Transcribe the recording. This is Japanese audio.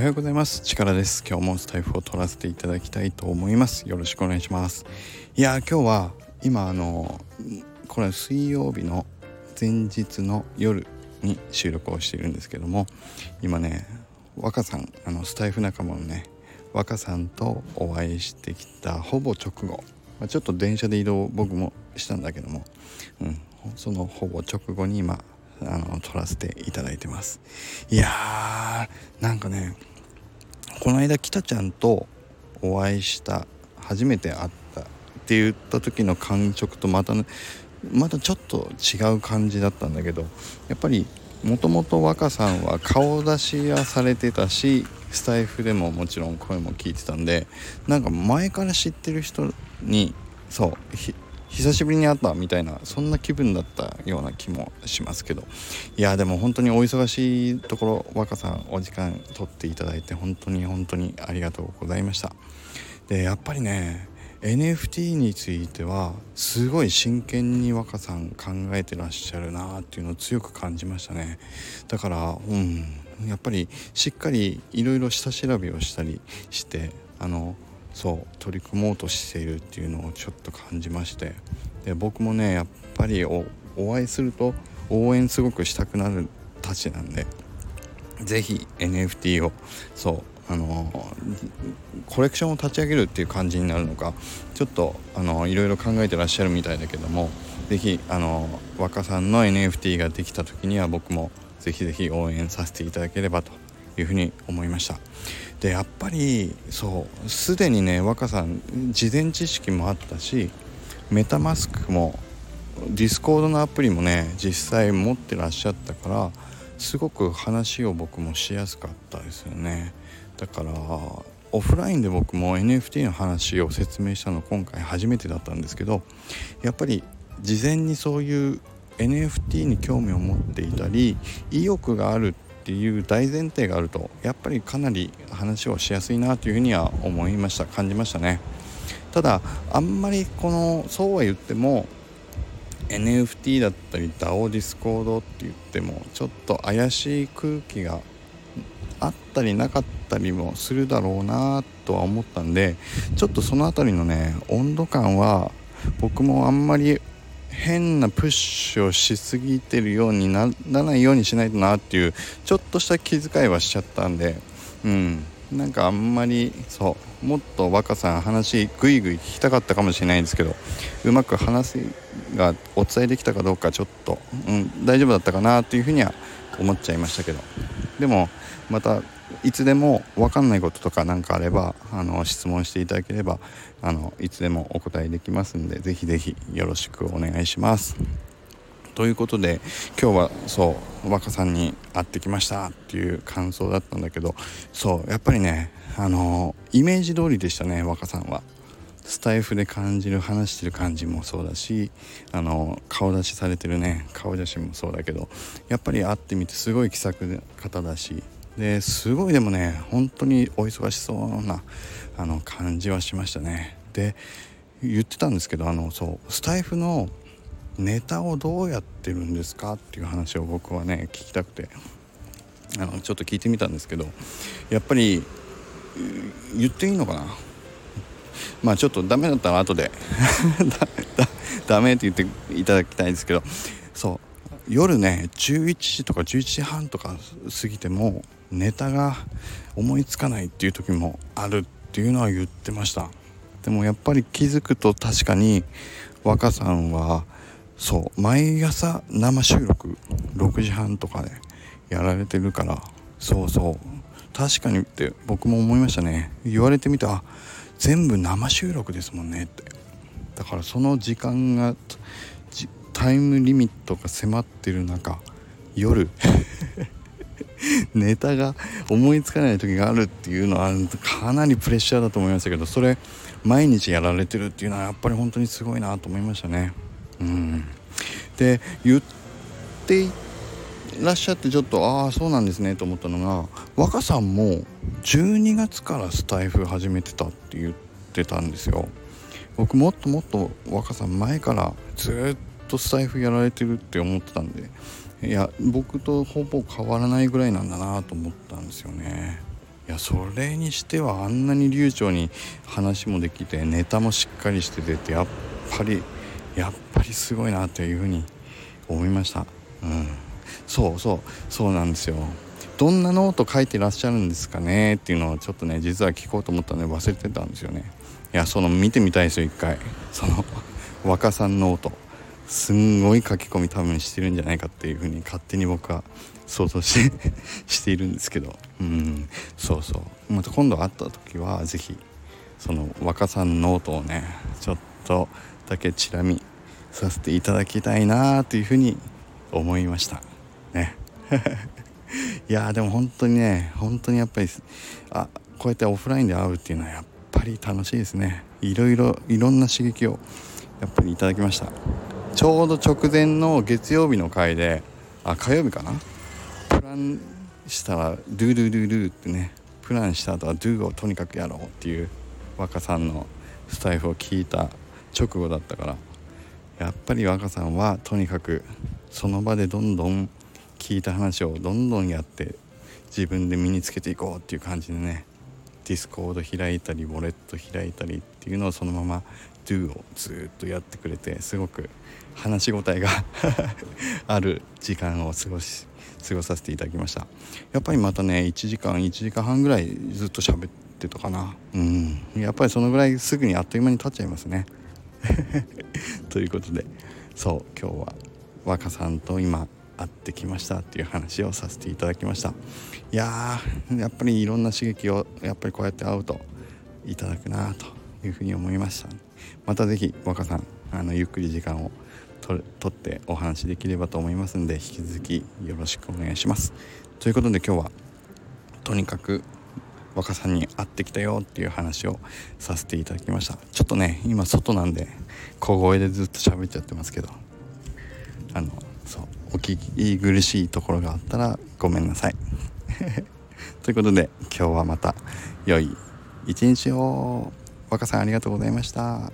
おはようございます。力です。今日もスタイフを取らせていただきたいと思います。よろしくお願いします。いや今日は今あのこれ水曜日の前日の夜に収録をしているんですけども今ね若さんあのスタイフ仲間のね若さんとお会いしてきたほぼ直後、まあ、ちょっと電車で移動僕もしたんだけども、うん、そのほぼ直後に今あの撮らせていただいてます。いやーなんかねこの間北ちゃんとお会いした初めて会ったって言った時の感触とまた、ね、またちょっと違う感じだったんだけどやっぱりもともと若さんは顔出しはされてたしスタイフでももちろん声も聞いてたんでなんか前から知ってる人にそう久しぶりに会ったみたいなそんな気分だったような気もしますけど。いやでも本当にお忙しいところ若さんお時間取っていただいて本当に本当にありがとうございました。でやっぱりね NFT についてはすごい真剣に若さん考えてらっしゃるなっていうのを強く感じましたね。だからうんやっぱりしっかりいろいろ下調べをしたりしてあのそう取り組もうとしているっていうのをちょっと感じまして。で僕もねやっぱりお会いすると応援すごくしたくなるたちなんで是非 NFT をそうあのコレクションを立ち上げるっていう感じになるのかちょっとあのいろいろ考えてらっしゃるみたいだけども是非あの若さんの NFT ができた時には僕も是非是非応援させていただければというふうに思いました。でやっぱりそうすでにねワカさん事前知識もあったし MetaMask も Discord のアプリもね実際持ってらっしゃったからすごく話を僕もしやすかったですよね。だからオフラインで僕も NFT の話を説明したの今回初めてだったんですけどやっぱり事前にそういう NFT に興味を持っていたり意欲があるってっていう大前提があるとやっぱりかなり話をしやすいなというふうには思いました感じましたね。ただあんまりこのそうは言っても NFT だったり DAO Discord って言ってもちょっと怪しい空気があったりなかったりもするだろうなとは思ったんでちょっとその辺りのね温度感は僕もあんまり変なプッシュをしすぎてるようにならないようにしないとなっていうちょっとした気遣いはしちゃったんで。うん。なんかあんまりそうもっと若さん話ぐいぐい聞きたかったかもしれないんですけどうまく話がお伝えできたかどうかちょっと、うん、大丈夫だったかなというふうには思っちゃいましたけど。でもまたいつでも分かんないこととか何かあればあの質問していただければあのいつでもお答えできますんでぜひぜひよろしくお願いします。ということで今日はそう若さんに会ってきましたっていう感想だったんだけどそうやっぱりねあのイメージ通りでしたね若さんは。スタイフで感じる話してる感じもそうだしあの顔出しされてるね顔写真もそうだけどやっぱり会ってみてすごい気さくな方だしですごいでもね本当にお忙しそうなあの感じはしましたね。で言ってたんですけどあのそうスタイフのネタをどうやってるんですかっていう話を僕はね聞きたくてあのちょっと聞いてみたんですけどやっぱり言っていいのかな まあちょっとダメだったら後で。ダメって言っていただきたいんですけど。そう。夜ね11時とか11時半とか過ぎてもネタが思いつかないっていう時もあるっていうのは言ってました。でもやっぱり気づくと確かに若さんはそう毎朝生収録6時半とかでやられてるからそうそう。確かにって僕も思いましたね。言われてみた全部生収録ですもんねってだからその時間がタイムリミットが迫ってる中夜 ネタが思いつかない時があるっていうのはかなりプレッシャーだと思いましたけどそれ毎日やられてるっていうのはやっぱり本当にすごいなと思いましたね。うん、で言っていらっしゃってちょっとああそうなんですねと思ったのが若さんも12月からスタイフ始めてたって言ってたんですよ。僕もっともっと若さん前からずっとスタイフやられてるって思ってたんでいや僕とほぼ変わらないぐらいなんだなと思ったんですよね。いやそれにしてはあんなに流暢に話もできてネタもしっかりしてててやっぱりやっぱりすごいなというふうに思いました。うん。そうそうそうなんですよ。どんなノート書いてらっしゃるんですかね？っていうのをちょっとね実は聞こうと思ったので忘れてたんですよね。いやその見てみたいですよ一回。そのワカさんノート。すんごい書き込み多分してるんじゃないかっていうふうに勝手に僕は想像して しているんですけど。うん。そうそう。また今度会った時は是非そのワカさんノートをねちょっとだけチラ見させていただきたいなというふうに思いました。ね。いやでも本当にね本当にやっぱりあこうやってオフラインで会うっていうのはやっぱり楽しいですね。いろいろいろんな刺激をやっぱりいただきました。ちょうど直前の月曜日の回であ火曜日かな？プランしたら「ドゥドゥドゥドゥ」ってねプランした後は「ドゥをとにかくやろうっていう若さんのスタイフを聞いた直後だったからやっぱり若さんはとにかくその場でどんどん聞いた話をどんどんやって自分で身につけていこうっていう感じでね Discord 開いたりウォレット開いたりっていうのをそのまま Do をずっとやってくれてすごく話し応えが ある時間を過ごし過ごさせていただきました。やっぱりまたね1時間1時間半ぐらいずっと喋ってたかな。うん。やっぱりそのぐらいすぐにあっという間に経っちゃいますね。ということでそう今日は若さんと今会ってきましたっていう話をさせていただきました。いやーやっぱりいろんな刺激をやっぱりこうやって会うといただくなというふうに思いました。また是非若さんあのゆっくり時間をとってお話できればと思いますんで引き続きよろしくお願いします。ということで今日はとにかく若さんに会ってきたよっていう話をさせていただきました。ちょっとね今外なんで小声でずっと喋っちゃってますけど。あのそう。お聞き苦しいところがあったらごめんなさい。ということで今日はまた良い一日を。若さんありがとうございました。